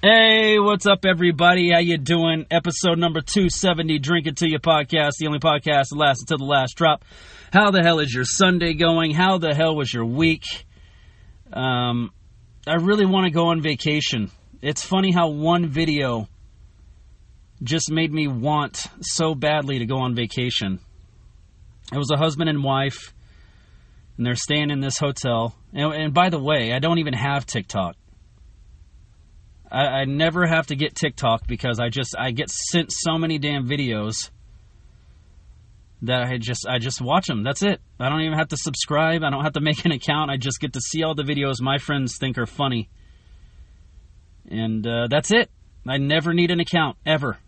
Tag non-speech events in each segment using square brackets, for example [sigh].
Hey, what's up, everybody? How you doing? Episode number 270, Drink It To You podcast, the only podcast that lasts until the last drop. How the hell is your Sunday going? How the hell was your week? Um, I really want to go on vacation. It's funny how one video just made me want so badly to go on vacation. It was a husband and wife, and they're staying in this hotel. And, and by the way, I don't even have TikTok. I, I never have to get TikTok because I just I get sent so many damn videos that I just I just watch them. That's it. I don't even have to subscribe. I don't have to make an account. I just get to see all the videos my friends think are funny, and uh, that's it. I never need an account ever.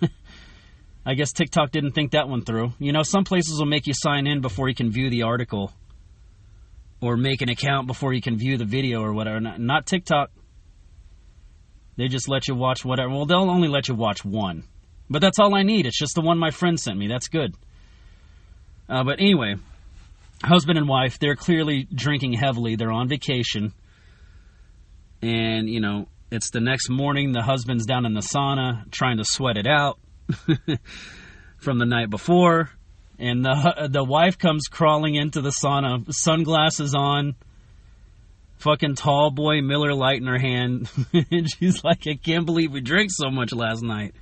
[laughs] I guess TikTok didn't think that one through. You know, some places will make you sign in before you can view the article, or make an account before you can view the video or whatever. Not, not TikTok. They just let you watch whatever. Well, they'll only let you watch one. But that's all I need. It's just the one my friend sent me. That's good. Uh, but anyway, husband and wife, they're clearly drinking heavily. They're on vacation. And, you know, it's the next morning. The husband's down in the sauna trying to sweat it out [laughs] from the night before. And the, the wife comes crawling into the sauna, sunglasses on, fucking tall boy Miller Lite in her hand. [laughs] and she's like, I can't believe we drank so much last night.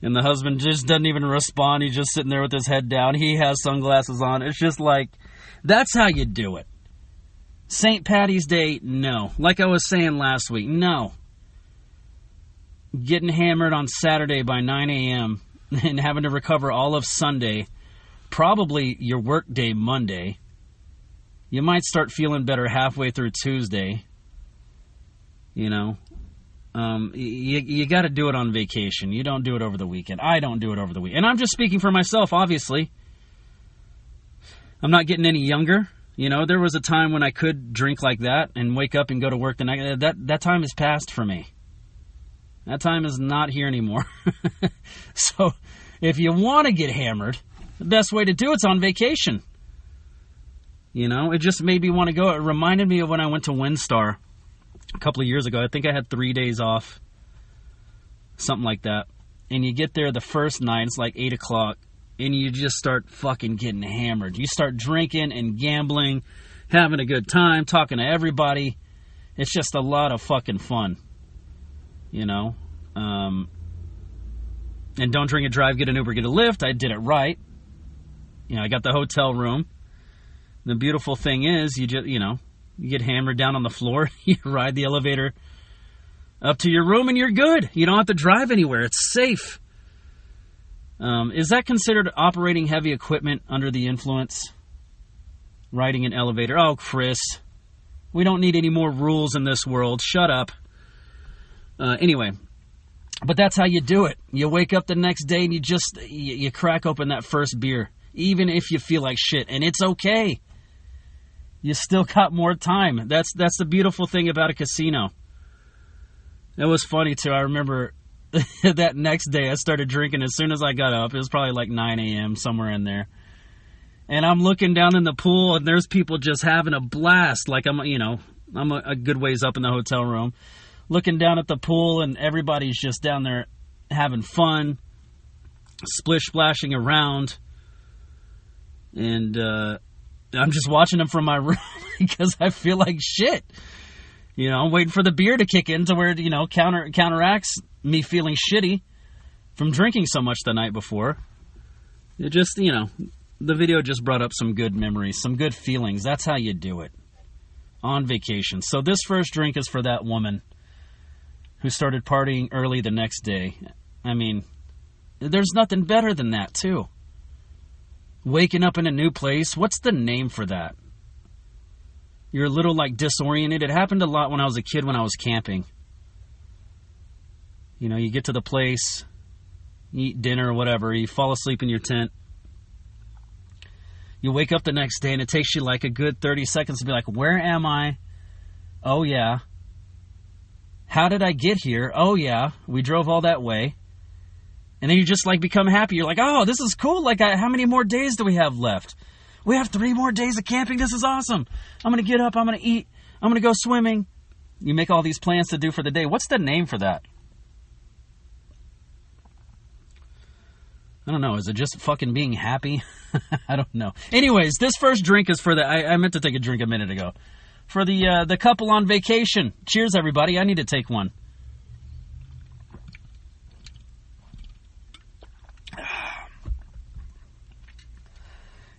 And the husband just doesn't even respond. He's just sitting there with his head down. He has sunglasses on. It's just like, that's how you do it. St. Patty's Day, no. Like I was saying last week, no. Getting hammered on Saturday by 9 a.m. [laughs] and having to recover all of Sunday, probably your work day Monday you might start feeling better halfway through Tuesday. You know, um, you you got to do it on vacation. You don't do it over the weekend. I don't do it over the weekend. And I'm just speaking for myself, obviously. I'm not getting any younger. You know, there was a time when I could drink like that and wake up and go to work the next. That that time is past for me. That time is not here anymore. [laughs] so, if you want to get hammered, the best way to do it's on vacation. You know, it just made me want to go. It reminded me of when I went to WinStar a couple of years ago. I think I had three days off, something like that. And you get there the first night, it's like 8 o'clock, and you just start fucking getting hammered. You start drinking and gambling, having a good time, talking to everybody. It's just a lot of fucking fun, you know? Um, and don't drink and drive, get an Uber, get a Lyft. I did it right. You know, I got the hotel room the beautiful thing is, you just, you know, you get hammered down on the floor, [laughs] you ride the elevator up to your room, and you're good. You don't have to drive anywhere. It's safe. Um, is that considered operating heavy equipment under the influence? Riding an elevator. Oh, Chris, we don't need any more rules in this world. Shut up. Uh, anyway, but that's how you do it. You wake up the next day and you just you, you crack open that first beer, even if you feel like shit, and it's okay you still got more time. That's that's the beautiful thing about a casino. It was funny too. I remember [laughs] that next day I started drinking as soon as I got up. It was probably like 9 a.m. somewhere in there. And I'm looking down in the pool and there's people just having a blast. Like I'm, you know, I'm a, a good ways up in the hotel room, looking down at the pool and everybody's just down there having fun, splish splashing around. And uh, I'm just watching them from my room [laughs] because I feel like shit. You know, I'm waiting for the beer to kick in to where you know counter counteracts me feeling shitty from drinking so much the night before. It just you know, the video just brought up some good memories, some good feelings. That's how you do it on vacation. So this first drink is for that woman who started partying early the next day. I mean, there's nothing better than that, too waking up in a new place. What's the name for that? You're a little like disoriented. It happened a lot when I was a kid when I was camping. You know, you get to the place, eat dinner or whatever, you fall asleep in your tent. You wake up the next day and it takes you like a good 30 seconds to be like, where am I? Oh, yeah. How did I get here? Oh, yeah. We drove all that way and then you just like become happy. You're like, oh, this is cool. Like, how many more days do we have left? We have three more days of camping. This is awesome. I'm gonna get up. I'm gonna eat. I'm gonna go swimming. You make all these plans to do for the day. What's the name for that? I don't know. Is it just fucking being happy? [laughs] I don't know. Anyways, this first drink is for the. I, I meant to take a drink a minute ago. For the uh, the couple on vacation. Cheers, everybody. I need to take one.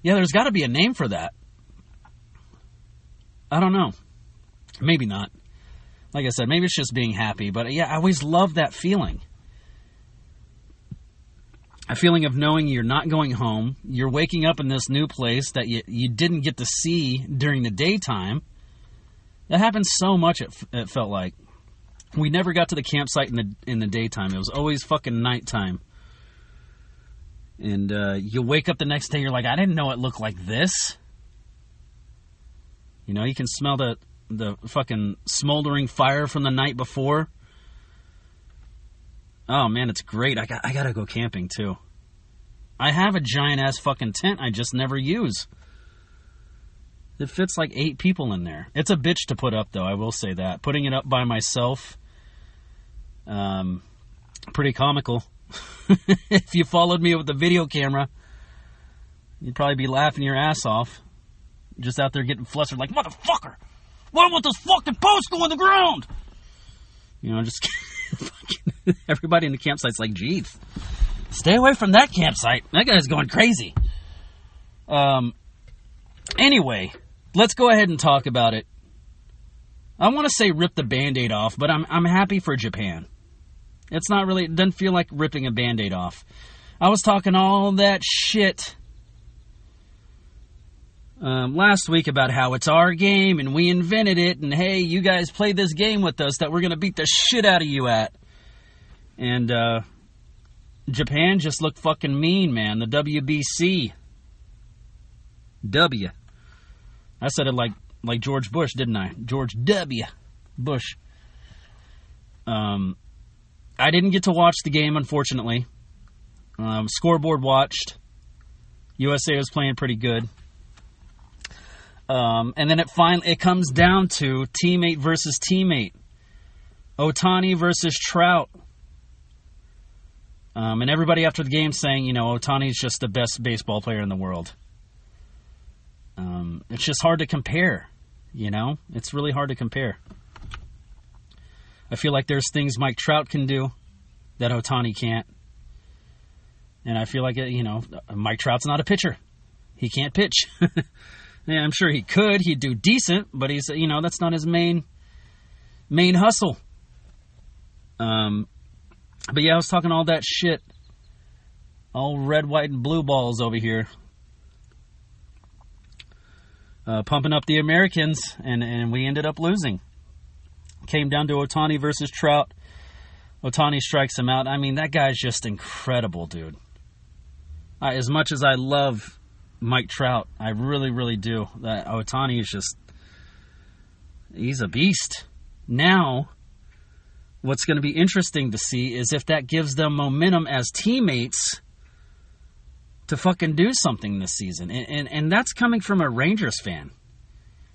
Yeah, there's got to be a name for that. I don't know. Maybe not. Like I said, maybe it's just being happy. But yeah, I always love that feeling. A feeling of knowing you're not going home. You're waking up in this new place that you, you didn't get to see during the daytime. That happened so much, it, it felt like. We never got to the campsite in the in the daytime. It was always fucking nighttime. And uh, you wake up the next day, you're like, I didn't know it looked like this. You know, you can smell the the fucking smoldering fire from the night before. Oh man, it's great. I got I gotta go camping too. I have a giant ass fucking tent I just never use. It fits like eight people in there. It's a bitch to put up though, I will say that. Putting it up by myself, um, pretty comical. [laughs] if you followed me with the video camera, you'd probably be laughing your ass off. Just out there getting flustered like, motherfucker! Why won't this fucking post go on the ground? You know, just [laughs] everybody in the campsite's like, geez, stay away from that campsite. That guy's going crazy. Um. Anyway, let's go ahead and talk about it. I want to say rip the band-aid off, but I'm I'm happy for Japan. It's not really it doesn't feel like ripping a band-aid off. I was talking all that shit um, last week about how it's our game and we invented it, and hey, you guys play this game with us that we're going to beat the shit out of you at. And uh, Japan just looked fucking mean, man. The WBC. W. I said it like like George Bush, didn't I? George W. Bush. Um, I didn't get to watch the game, unfortunately. Um, scoreboard watched. USA was playing pretty good. Um, and then it finally it comes down to teammate versus teammate. Ohtani versus Trout. Um, and everybody after the game saying, you know, Ohtani's just the best baseball player in the world. Um, it's just hard to compare, you know? It's really hard to compare. I feel like there's things Mike Trout can do that Ohtani can't. And I feel like, you know, Mike Trout's not a pitcher. He can't pitch. [laughs] Yeah, I'm sure he could. He'd do decent, but he's you know that's not his main main hustle. Um, but yeah, I was talking all that shit, all red, white, and blue balls over here, uh, pumping up the Americans, and and we ended up losing. Came down to Ohtani versus Trout. Ohtani strikes him out. I mean, that guy's just incredible, dude. as much as I love Mike Trout. I really, really do. That Ohtani is just he's a beast. Now, what's going to be interesting to see is if that gives them momentum as teammates to fucking do something this season. And, and, and that's coming from a Rangers fan.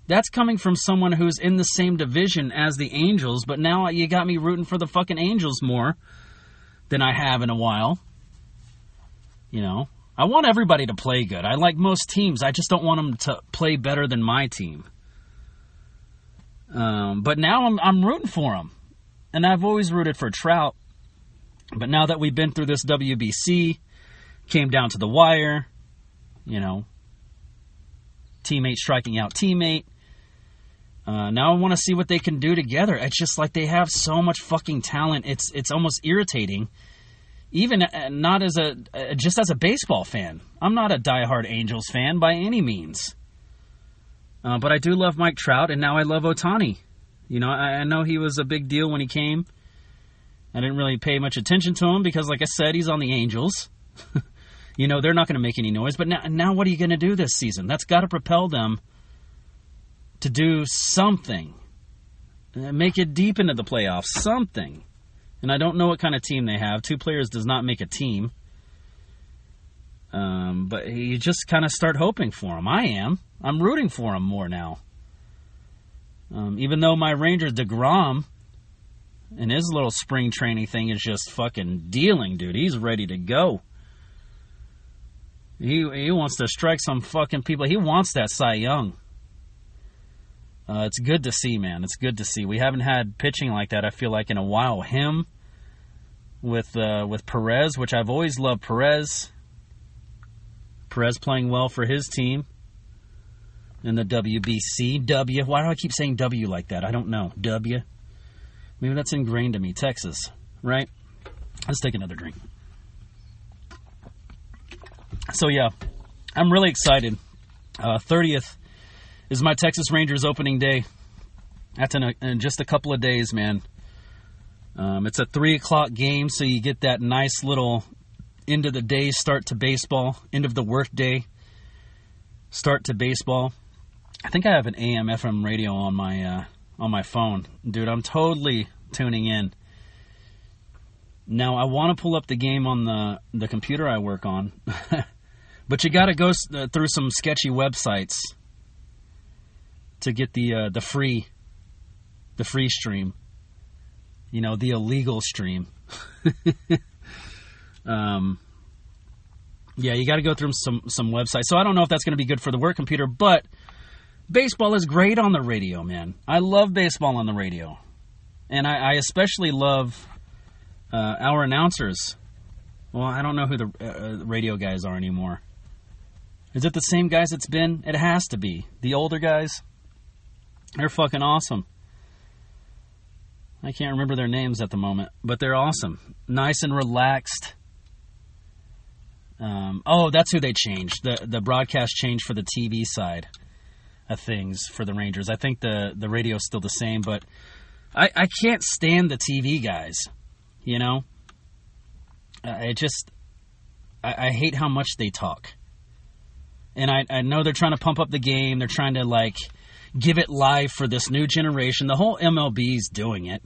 That's coming from someone who's in the same division as the Angels, but now you got me rooting for the fucking Angels more than I have in a while. You know, I want everybody to play good. I like most teams. I just don't want them to play better than my team. Um, but now I'm, I'm rooting for them. And I've always rooted for Trout. But now that we've been through this WBC, came down to the wire, you know, teammate striking out teammate. Uh, now I want to see what they can do together. It's just like they have so much fucking talent. It's it's almost irritating even uh, not as a uh, just as a baseball fan. I'm not a diehard Angels fan by any means, uh, but I do love Mike Trout, and now I love Ohtani. You know, I, I, know he was a big deal when he came. I didn't really pay much attention to him because, like I said, he's on the Angels. [laughs] you know, they're not going to make any noise. But now, now what are you going to do this season? That's got to propel them to do something, uh, make it deep into the playoffs, something. And I don't know what kind of team they have. Two players does not make a team. Um, but you just kind of start hoping for them. I am. I'm rooting for them more now. Um, even though my Rangers Degrom and his little spring training thing is just fucking dealing, dude. He's ready to go. He he wants to strike some fucking people. He wants that Cy Young. Uh, it's good to see, man. It's good to see. We haven't had pitching like that. I feel like in a while. Him with uh, with Perez, which I've always loved Perez. Perez playing well for his team in the WBC. W. Why do I keep saying W like that? I don't know. W. Maybe that's ingrained to me. Texas, right? Let's take another drink. So yeah, I'm really excited. Uh, 30th is my Texas Rangers opening day. That's in, a, in just a couple of days, man. Um, it's a three o'clock game, so you get that nice little end of the day start to baseball, end of the work day start to baseball. I think I have an AM FM radio on my uh, on my phone, dude. I'm totally tuning in. Now I want to pull up the game on the the computer I work on, [laughs] but you got to go uh, through some sketchy websites to get the uh, the free the free stream. You know, the illegal stream. [laughs] um, yeah, you got to go through some some websites. So I don't know if that's going to be good for the work computer, but baseball is great on the radio, man. I love baseball on the radio, and I, I especially love uh, our announcers. Well, I don't know who the uh, radio guys are anymore. Is it the same guys it's been? It has to be the older guys. They're fucking awesome. I can't remember their names at the moment, but they're awesome. Nice and relaxed. Um, oh, that's who they changed. The the broadcast changed for the TV side of things for the Rangers. I think the the radio's still the same, but I I can't stand the TV guys. You know, I just I, I hate how much they talk. And I, I know they're trying to pump up the game. They're trying to like give it life for this new generation. The whole MLB's doing it.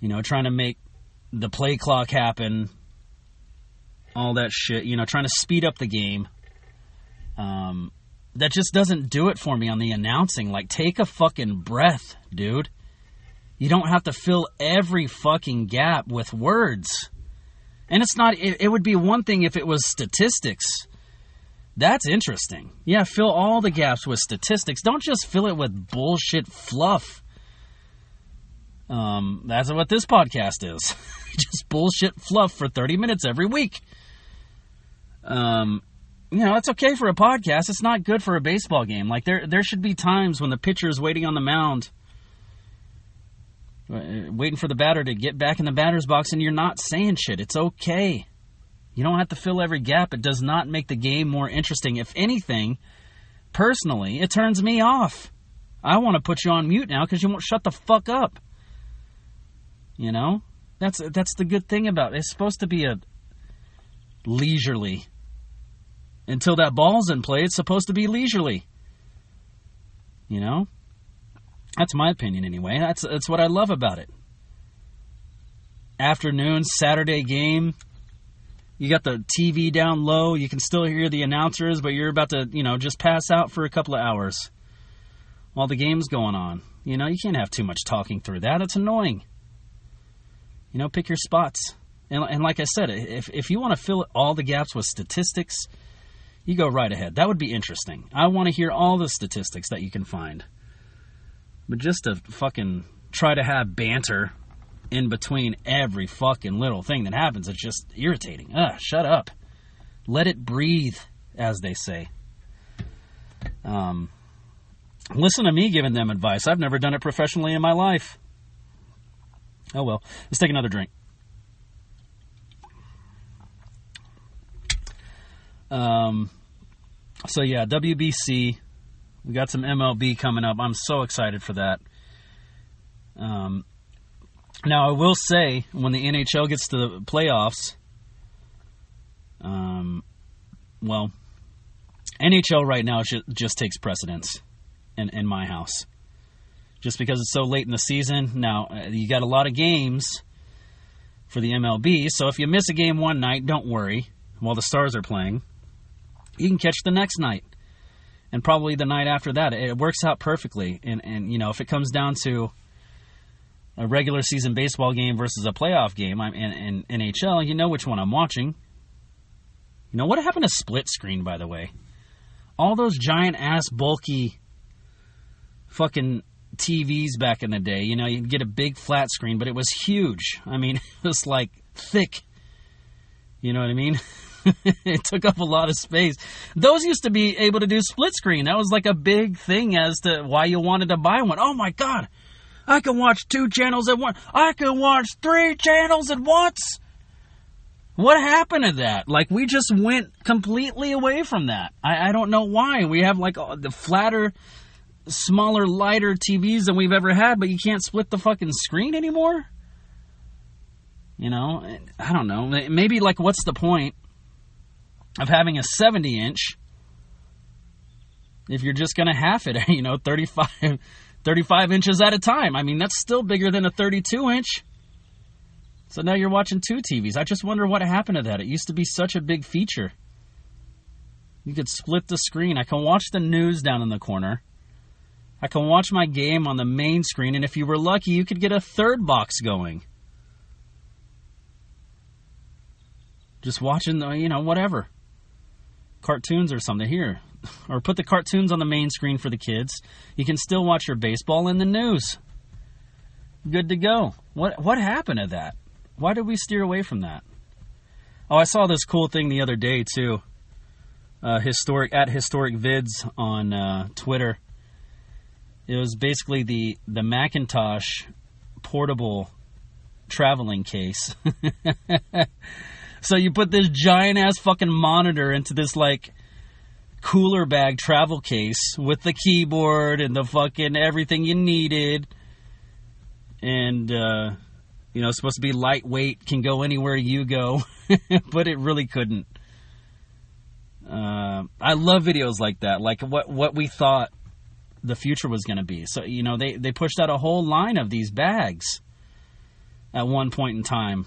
You know, trying to make the play clock happen, all that shit. You know, trying to speed up the game. Um, that just doesn't do it for me on the announcing. Like, take a fucking breath, dude. You don't have to fill every fucking gap with words. And it's not, it, it would be one thing if it was statistics that's interesting. Yeah, fill all the gaps with statistics. Don't just fill it with bullshit fluff. Um, that's what this podcast is. [laughs] just bullshit fluff for 30 minutes every week. Um, you know, it's okay for a podcast. It's not good for a baseball game. Like there there should be times when the pitcher is waiting on the mound uh, waiting for the batter to get back in the batter's box and you're not saying shit. It's okay. You don't have to fill every gap. It does not make the game more interesting. If anything, personally, it turns me off. I want to put you on mute now because you won't shut the fuck up. You know? That's that's the good thing about it. It's supposed to be a leisurely. Until that ball's in play, it's supposed to be leisurely. You know? That's my opinion anyway. That's that's what I love about it. Afternoon Saturday game, you got the TV down low. You can still hear the announcers, but you're about to, you know, just pass out for a couple of hours while the game's going on. You know, you can't have too much talking through that. It's annoying. You know, pick your spots. And, and like I said, if, if you want to fill all the gaps with statistics, you go right ahead. That would be interesting. I want to hear all the statistics that you can find. But just to fucking try to have banter in between every fucking little thing that happens. It's just irritating. Ugh, shut up. Let it breathe, as they say. Um, listen to me giving them advice. I've never done it professionally in my life. Oh well. Let's take another drink. Um, so yeah, WBC. We got some MLB coming up. I'm so excited for that. Um, now, I will say, when the NHL gets to the playoffs, um, well, NHL right now just, just takes precedence in, in my house. Just because it's so late in the season. Now, uh, you got a lot of games for the MLB, so if you miss a game one night, don't worry. While the Stars are playing, you can catch the next night. and probably the night after that. It works out perfectly. And and you know, if it comes down to a regular season baseball game versus a playoff game, I'm in, in NHL, you know which one I'm watching. You know what happened to split screen, by the way? All those giant ass bulky fucking TVs back in the day. You know, you'd get a big flat screen, but it was huge. I mean, [laughs] it was like thick. You know what I mean? [laughs] it took up a lot of space. Those used to be able to do split screen. That was like a big thing as to why you wanted to buy one. Oh my god. I can watch two channels at once. I can watch three channels at once. What happened to that? Like we just went completely away from that. I, I don't know why. We have like uh, the flatter, smaller, lighter TVs than we've ever had, but you can't split the fucking screen anymore. You know, I don't know. Maybe like, what's the point of having a 70 inch if you're just going to half it? [laughs] You know, 35, 35 inches at a time. I mean, that's still bigger than a 32 inch. So now you're watching two TVs. I just wonder what happened to that. It used to be such a big feature. You could split the screen. I can watch the news down in the corner. I can watch my game on the main screen, and if you were lucky, you could get a third box going. Just watching the, you know, whatever. Cartoons or something here. Or put the cartoons on the main screen for the kids. You can still watch your baseball and the news. Good to go. What what happened to that? Why did we steer away from that? Oh, I saw this cool thing the other day too. Uh, historic at historic vids on uh, Twitter. It was basically the the Macintosh portable traveling case. [laughs] so you put this giant ass fucking monitor into this like cooler bag travel case with the keyboard and the fucking everything you needed, and uh, you know, supposed to be lightweight, can go anywhere you go, [laughs] but it really couldn't. Uh, I love videos like that, like what what we thought the future was going to be. So you know, they they pushed out a whole line of these bags at one point in time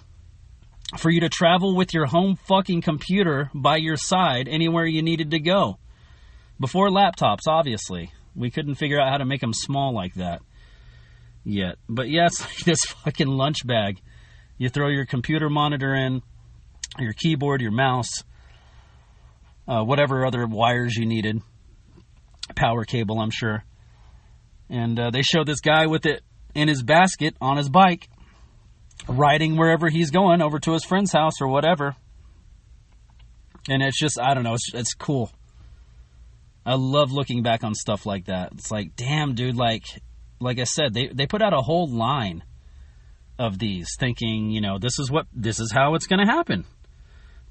for you to travel with your home fucking computer by your side anywhere you needed to go. Before laptops, obviously, we couldn't figure out how to make them small like that yet. But yeah, [laughs] this fucking lunch bag. You throw your computer monitor in, your keyboard, your mouse, uh, whatever other wires you needed, power cable, I'm sure. And uh, they show this guy with it in his basket on his bike, riding wherever he's going over to his friend's house or whatever. And it's just, I don't know, it's, it's cool. I love looking back on stuff like that. It's like, damn, dude, like like I said, they they put out a whole line of these, thinking, you know, this is what this is how it's going to happen.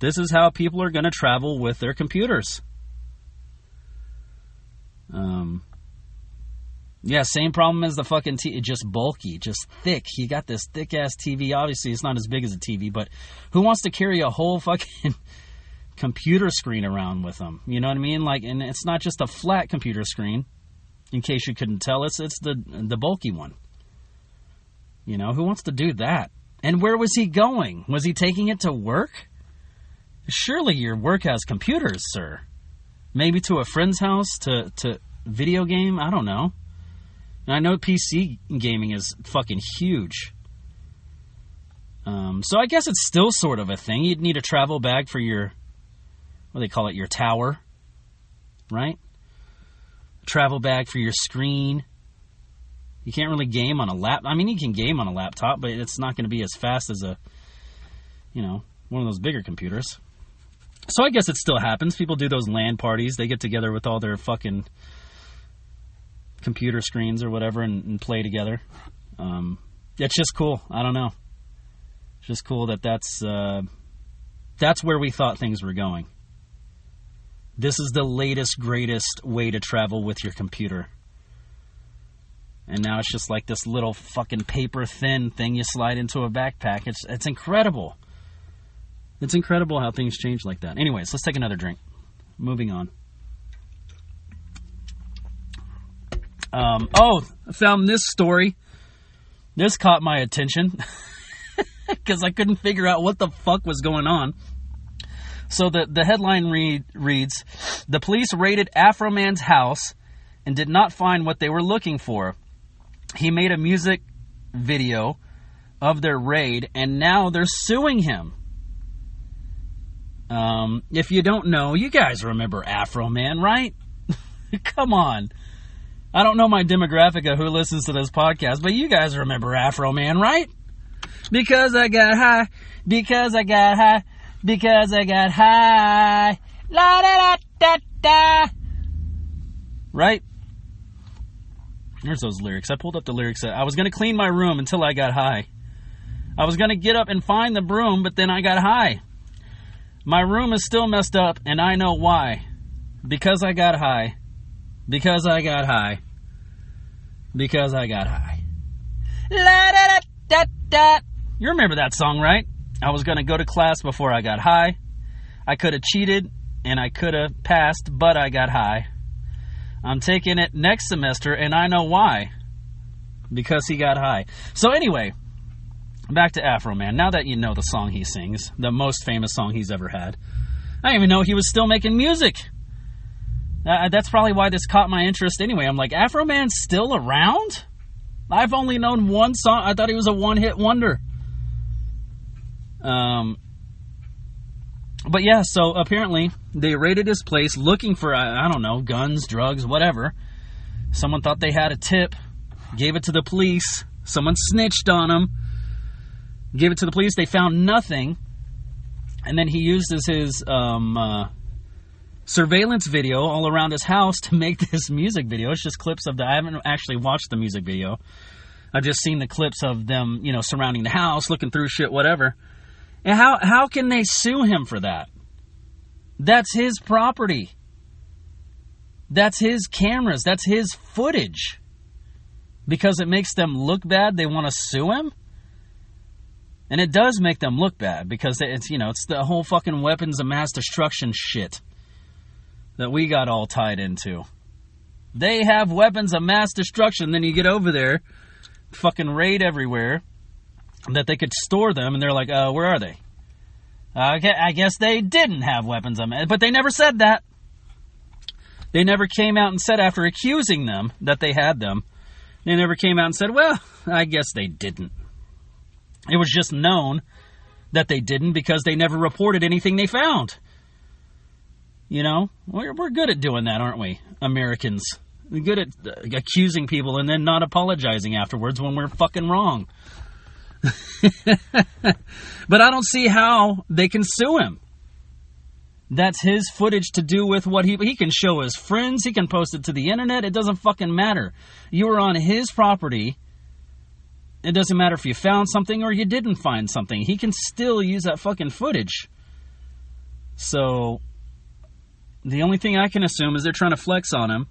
This is how people are going to travel with their computers. Um, yeah, same problem as the fucking TV. Just bulky, just thick. He got this thick ass TV. Obviously, it's not as big as a TV, but who wants to carry a whole fucking [laughs] computer screen around with them? You know what I mean? Like, and it's not just a flat computer screen in case you couldn't tell, it's it's the the bulky one. You know, who wants to do that? And where was he going? Was he taking it to work? Surely your work has computers, sir. Maybe to a friend's house to to video game, I don't know. And I know PC gaming is fucking huge. Um, so I guess it's still sort of a thing. You'd need a travel bag for your, what do they call it, your tower, right? travel bag for your screen. You can't really game on a lap. I mean, you can game on a laptop, but it's not going to be as fast as a, you know, one of those bigger computers. So I guess it still happens. People do those LAN parties. They get together with all their fucking computer screens or whatever and, and play together. Um, it's just cool. I don't know. It's just cool that that's uh, that's where we thought things were going. This is the latest, greatest way to travel with your computer. And now it's just like this little fucking paper thin thing you slide into a backpack. It's it's incredible. It's incredible how things change like that. Anyways, let's take another drink. Moving on. Um, oh, I found this story. This caught my attention [laughs] because I couldn't figure out what the fuck was going on. So the, the headline read, reads The police raided Afroman's house and did not find what they were looking for. He made a music video of their raid, and now they're suing him. Um, if you don't know, you guys remember Afroman, right? [laughs] Come on. I don't know my demographic of who listens to this podcast, but you guys remember Afroman, right? Because I got high, because I got high, because I got high. La da da da da. Right? Here's those lyrics. I pulled up the lyrics. I was going to clean my room until I got high. I was going to get up and find the broom, but then I got high. My room is still messed up, and I know why. Because I got high. Because I got high. Because I got high. La da da da da. You remember that song, right? I was going to go to class before I got high. I could have cheated and I could have passed, but I got high. I'm taking it next semester, and I know why. Because he got high. So, anyway, back to Afroman. Now that you know the song he sings, the most famous song he's ever had, I didn't even know he was still making music. Uh, that's probably why this caught my interest anyway. I'm like, Afroman's still around? I've only known one song. I thought he was a one hit wonder. Um, but yeah, so apparently they raided his place looking for, I, I don't know, guns, drugs, whatever. Someone thought they had a tip, gave it to the police. Someone snitched on him, gave it to the police. They found nothing. And then he used as his um, uh, surveillance video all around his house to make [laughs] this music video. It's just clips of the. I haven't actually watched the music video. I've just seen the clips of them, you know, surrounding the house, looking through shit, whatever. And how how can they sue him for that? That's his property. That's his cameras. That's his footage. Because it makes them look bad, they want to sue him? And it does make them look bad because it's, you know, it's the whole fucking weapons of mass destruction shit that we got all tied into. They have weapons of mass destruction, then you get over there, fucking raid everywhere, that they could store them, and they're like, uh, where are they? Uh, I guess they didn't have weapons of mass, but they never said that. They never came out and said after accusing them that they had them. They never came out and said, well, I guess they didn't. It was just known that they didn't because they never reported anything they found. You know, we're, we're good at doing that, aren't we, Americans? We're good at uh, accusing people and then not apologizing afterwards when we're fucking wrong. [laughs] but I don't see how they can sue him. That's his footage to do with what he he can show his friends, he can post it to the internet, it doesn't fucking matter. You were on his property. It doesn't matter if you found something or you didn't find something. He can still use that fucking footage. So the only thing I can assume is they're trying to flex on him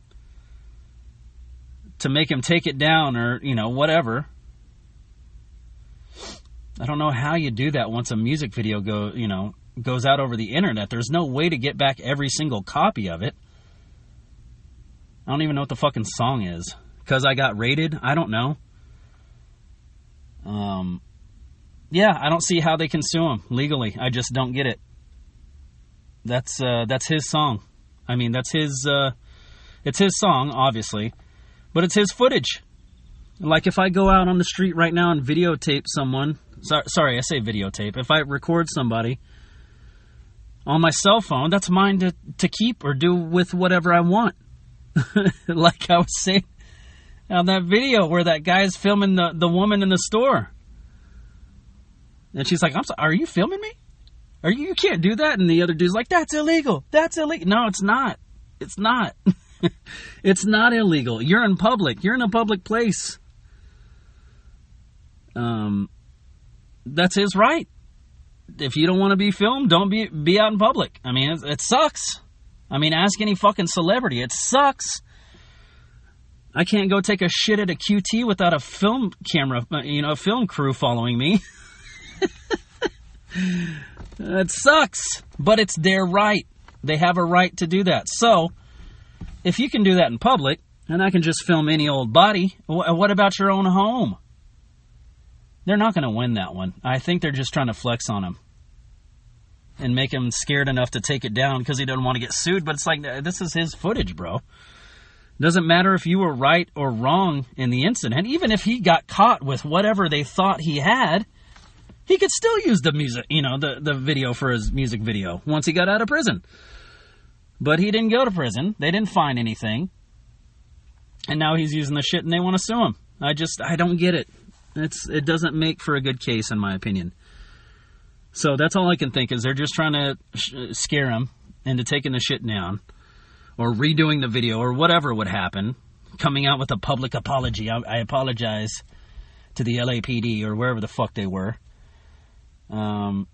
to make him take it down or, you know, whatever. I don't know how you do that once a music video go, you know, goes out over the internet. There's no way to get back every single copy of it. I don't even know what the fucking song is. Cuz I got rated? I don't know. Um yeah, I don't see how they can sue him legally. I just don't get it. That's uh that's his song. I mean, that's his uh it's his song, obviously, but it's his footage. Like if I go out on the street right now and videotape someone so, sorry, I say videotape. If I record somebody on my cell phone, that's mine to, to keep or do with whatever I want. [laughs] like I was saying on that video where that guy's filming the, the woman in the store. And she's like, I'm sorry, are you filming me? Are you, you can't do that. And the other dude's like, that's illegal. That's illegal. No, it's not. It's not. [laughs] it's not illegal. You're in public. You're in a public place. Um, that's his right. If you don't want to be filmed, don't be be out in public. I mean, it, it sucks. I mean, ask any fucking celebrity. It sucks. I can't go take a shit at a QT without a film camera, uh, you know, a film crew following me. [laughs] it sucks, but it's their right. They have a right to do that. So, if you can do that in public, and I can just film any old body, what about your own home? They're not going to win that one. I think they're just trying to flex on him. and make him scared enough to take it down because he doesn't want to get sued. But it's like uh, this is his footage, bro. Doesn't matter if you were right or wrong in the incident. Even if he got caught with whatever they thought he had, he could still use the music, you know, the, the video for his music video once he got out of prison. But he didn't go to prison. They didn't find anything. And now he's using the shit and they want to sue him. I just, I don't get it. It's, it doesn't make for a good case, in my opinion. So that's all I can think is they're just trying to sh- scare him into taking the shit down or redoing the video or whatever would happen, coming out with a public apology. I, I apologize to the LAPD or wherever the fuck they were. Um,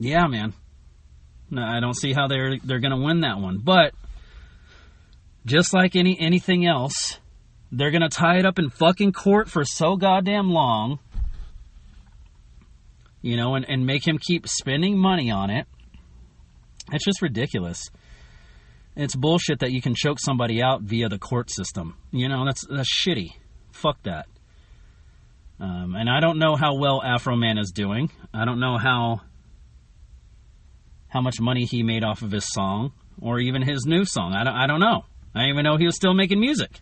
yeah, man. No, I don't see how they're they're gonna win that one. But just like any anything else, they're gonna tie it up in fucking court for so goddamn long. You know, and, and make him keep spending money on it. It's just ridiculous. It's bullshit that you can choke somebody out via the court system. You know, that's that's shitty. Fuck that. Um, and I don't know how well Afroman is doing. I don't know how how much money he made off of his song or even his new song. I don't, I don't know. I didn't even know he was still making music.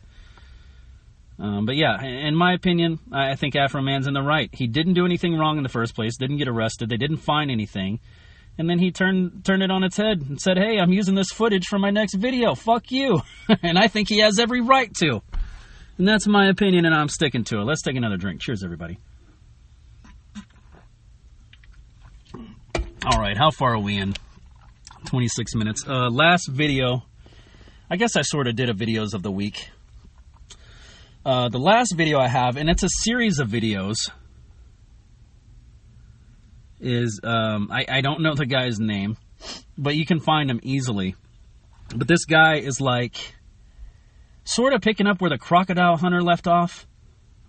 Um, but yeah, in my opinion, I think Afroman's in the right. He didn't do anything wrong in the first place. Didn't get arrested. They didn't find anything and then he turned turned it on its head and said, "Hey, I'm using this footage for my next video. Fuck you." [laughs] and I think he has every right to. And that's my opinion, and I'm sticking to it. Let's take another drink. Cheers, everybody. All right, how far are we in? 26 minutes. Uh, last video, I guess I sort of did a videos of the week. Uh, the last video I have, and it's a series of videos is um, I, I don't know the guy's name, but you can find him easily. But this guy is like sort of picking up where the crocodile hunter left off,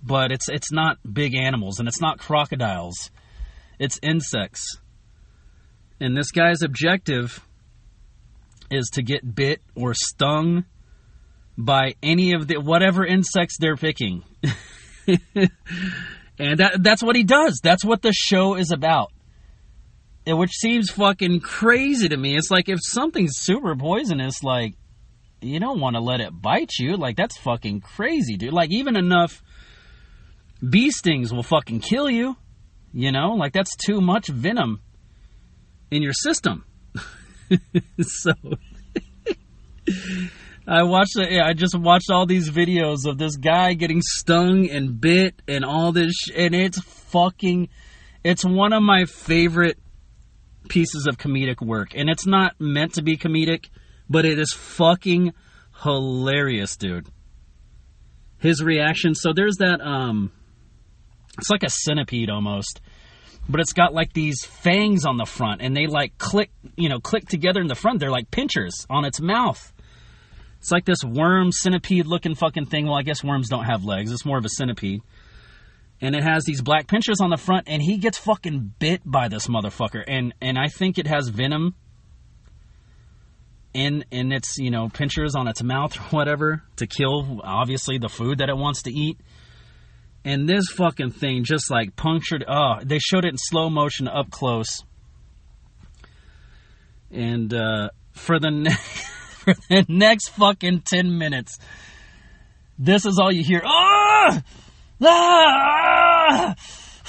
but it's it's not big animals and it's not crocodiles. It's insects. And this guy's objective is to get bit or stung by any of the whatever insects they're picking. [laughs] and that that's what he does. That's what the show is about which seems fucking crazy to me. It's like if something's super poisonous, like you don't want to let it bite you. Like that's fucking crazy, dude. Like even enough bee stings will fucking kill you. You know, like that's too much venom in your system. [laughs] so [laughs] I watched. I just watched all these videos of this guy getting stung and bit and all this, sh- and it's fucking. It's one of my favorite pieces of comedic work. And it's not meant to be comedic, but it is fucking hilarious, dude. His reaction. So there's that, um, it's like a centipede almost, but it's got like these fangs on the front and they like click, you know, click together in the front. They're like pinchers on its mouth. It's like this worm centipede looking fucking thing. Well, I guess worms don't have legs. It's more of a centipede and it has these black pinchers on the front, and he gets fucking bit by this motherfucker, and and I think it has venom in in its you know pinchers on its mouth or whatever to kill obviously the food that it wants to eat. And this fucking thing just like punctured. Oh, they showed it in slow motion up close. And uh, for the [laughs] ne- [laughs] for the next fucking ten minutes, this is all you hear. Oh! Ah!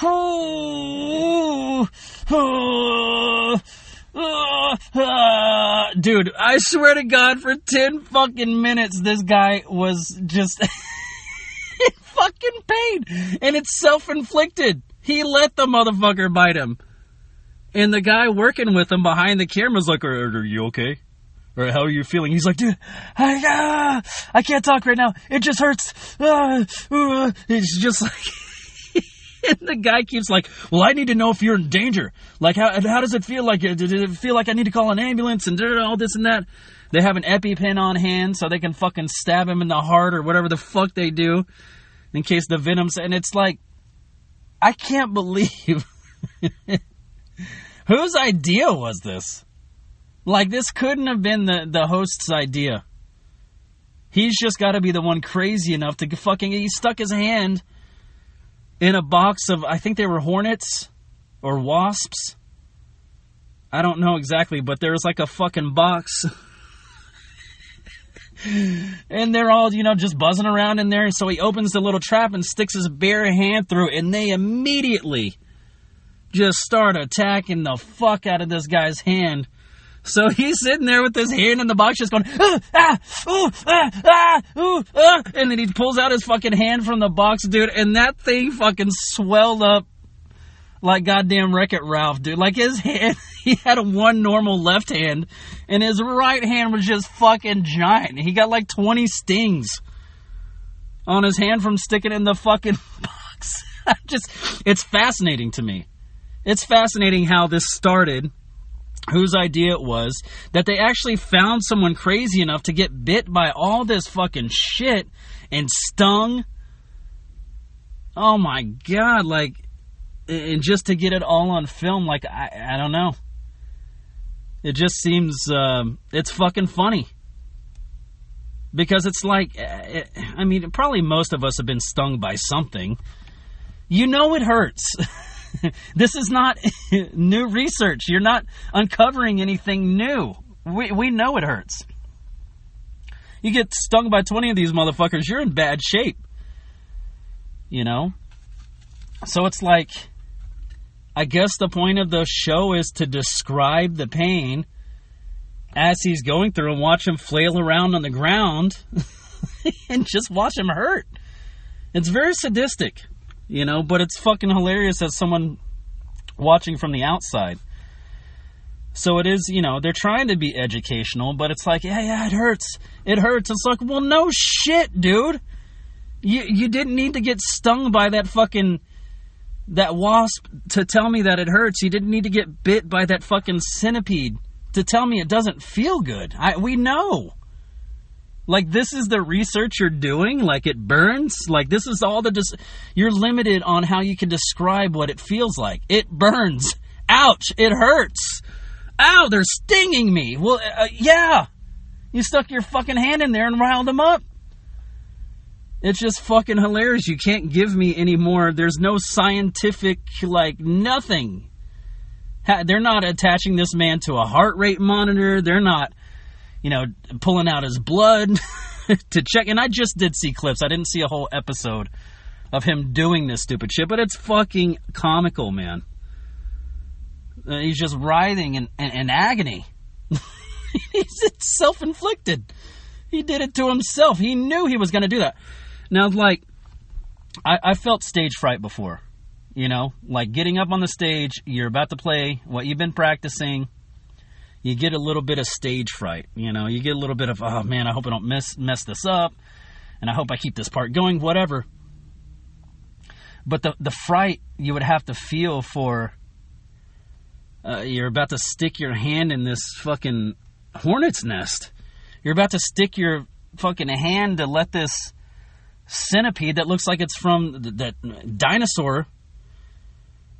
Oh! Dude, I swear to God, for 10 fucking minutes, this guy was just [laughs] in fucking pain. And it's self inflicted. He let the motherfucker bite him. And the guy working with him behind the camera's like, are you okay? Or how are you feeling? He's like, dude, I, uh, I can't talk right now. It just hurts. Uh, uh. It's just like, [laughs] and the guy keeps like, well, I need to know if you're in danger. Like, how, how does it feel like? Does it feel like I need to call an ambulance and all this and that? They have an EpiPen on hand so they can fucking stab him in the heart or whatever the fuck they do in case the venom's, and it's like, I can't believe [laughs] whose idea was this? Like this couldn't have been the the host's idea. He's just got to be the one crazy enough to fucking he stuck his hand in a box of I think they were hornets or wasps I don't know exactly, but there's like a fucking box. [laughs] and they're all, you know, just buzzing around in there. So he opens the little trap and sticks his bare hand through, and they immediately just start attacking the fuck out of this guy's hand. So he's sitting there with his hand in the box, just going, ah, ah, ooh, ah, ah, ooh, ah, and then he pulls out his fucking hand from the box, dude, and that thing fucking swelled up like goddamn Wreck It Ralph, dude. Like his hand, [laughs] he had a one normal left hand, and his right hand was just fucking giant. He got like 20 stings on his hand from sticking in the fucking [laughs] box. [laughs] just, it's fascinating to me. It's fascinating how this started. Whose idea it was that they actually found someone crazy enough to get bit by all this fucking shit and stung. Oh my god, like and just to get it all on film, like I, I don't know. It just seems um, it's fucking funny because it's like eh, eh, I mean, probably most of us have been stung by something. You know it hurts. [laughs] [laughs] this is not [laughs] new research. You're not uncovering anything new. We we know it hurts. You get stung by 20 of these motherfuckers, you're in bad shape. You know? So it's like I guess the point of the show is to describe the pain as he's going through and watch him flail around on the ground [laughs] and just watch him hurt. It's very sadistic, you know, but it's fucking hilarious as someone watching from the outside. So it is, you know, they're trying to be educational, but it's like, yeah, yeah, it hurts. It hurts. It's like, well, no shit, dude. You you didn't need to get stung by that fucking that wasp to tell me that it hurts. You didn't need to get bit by that fucking centipede to tell me it doesn't feel good. I, we know. Like this is the research you're doing. Like it burns. Like this is all the. Dis- you're limited on how you can describe what it feels like. It burns. Ouch! It hurts. Ow! They're stinging me. Well, uh, yeah. You stuck your fucking hand in there and riled them up. It's just fucking hilarious. You can't give me any more. There's no scientific, like, nothing. They're not attaching this man to a heart rate monitor. They're not, you know, pulling out his blood [laughs] to check. And I just did see clips. I didn't see a whole episode of him doing this stupid shit, but it's fucking comical, man. Uh, he's just writhing in, in, in agony. [laughs] he's self inflicted. He did it to himself. He knew he was going to do that. Now, like, I, I felt stage fright before. You know, like getting up on the stage, you're about to play what you've been practicing. You get a little bit of stage fright. You know, you get a little bit of, oh man, I hope I don't mess mess this up, and I hope I keep this part going. Whatever. But the the fright you would have to feel for uh, you're about to stick your hand in this fucking hornet's nest. You're about to stick your fucking hand to let this centipede that looks like it's from that dinosaur.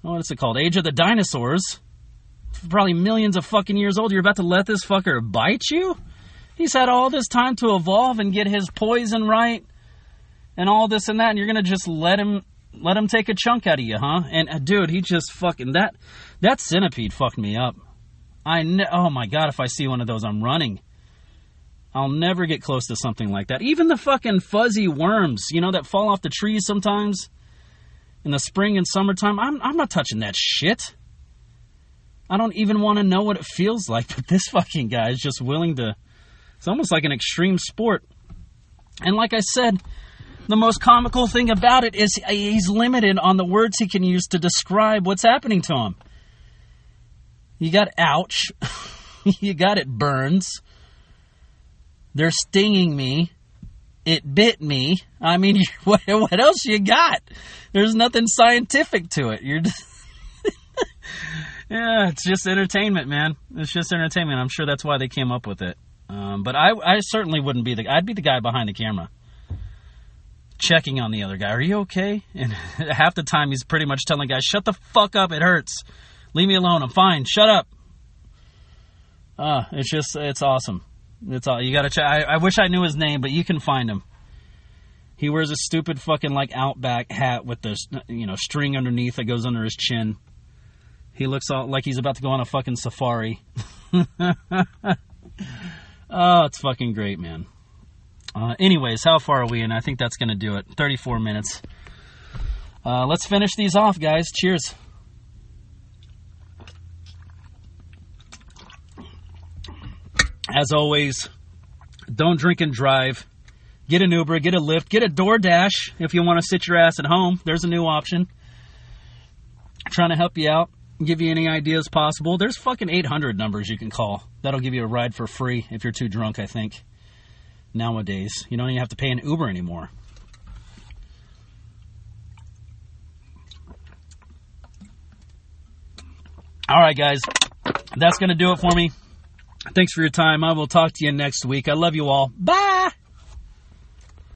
What is it called? Age of the Dinosaurs. Probably millions of fucking years old. You're about to let this fucker bite you? He's had all this time to evolve and get his poison right and all this and that, and you're gonna just let him let him take a chunk out of you, huh? And uh, dude, he just fucking that that centipede fucked me up. I oh my god, if I see one of those, I'm running. I'll never get close to something like that. Even the fucking fuzzy worms, you know, that fall off the trees sometimes in the spring and summertime. I'm, I'm not touching that shit. I don't even want to know what it feels like, but this [laughs] fucking guy is just willing to. It's almost like an extreme sport. And like I said, the most comical thing about it is he's limited on the words he can use to describe what's happening to him. You got ouch. [laughs] you got it burns. They're stinging me. It bit me. I mean, [laughs] what, what else you got? There's nothing scientific to it. You're just yeah, it's just entertainment, man. It's just entertainment. I'm sure that's why they came up with it. Um, but I, I certainly wouldn't be the. I'd be the guy behind the camera, checking on the other guy. Are you okay? And [laughs] half the time he's pretty much telling guys, "Shut the fuck up. It hurts. Leave me alone. I'm fine. Shut up." Uh, it's just it's awesome. It's all. You gotta check. I, I wish I knew his name, but you can find him. He wears a stupid fucking like outback hat with the you know string underneath that goes under his chin. He looks all, like he's about to go on a fucking safari. [laughs] oh, it's fucking great, man. Uh, anyways, how far are we? And I think that's going to do it. 34 minutes. Uh, let's finish these off, guys. Cheers. As always, don't drink and drive. Get an Uber, get a Lyft, get a DoorDash if you want to sit your ass at home. There's a new option. I'm Trying to help you out, give you any ideas possible. There's fucking 800 numbers you can call. That'll give you a ride for free if you're too drunk, I think. Nowadays, you don't even have to pay an Uber anymore. All right, guys. That's going to do it for me. Thanks for your time. I will talk to you next week. I love you all. Bye.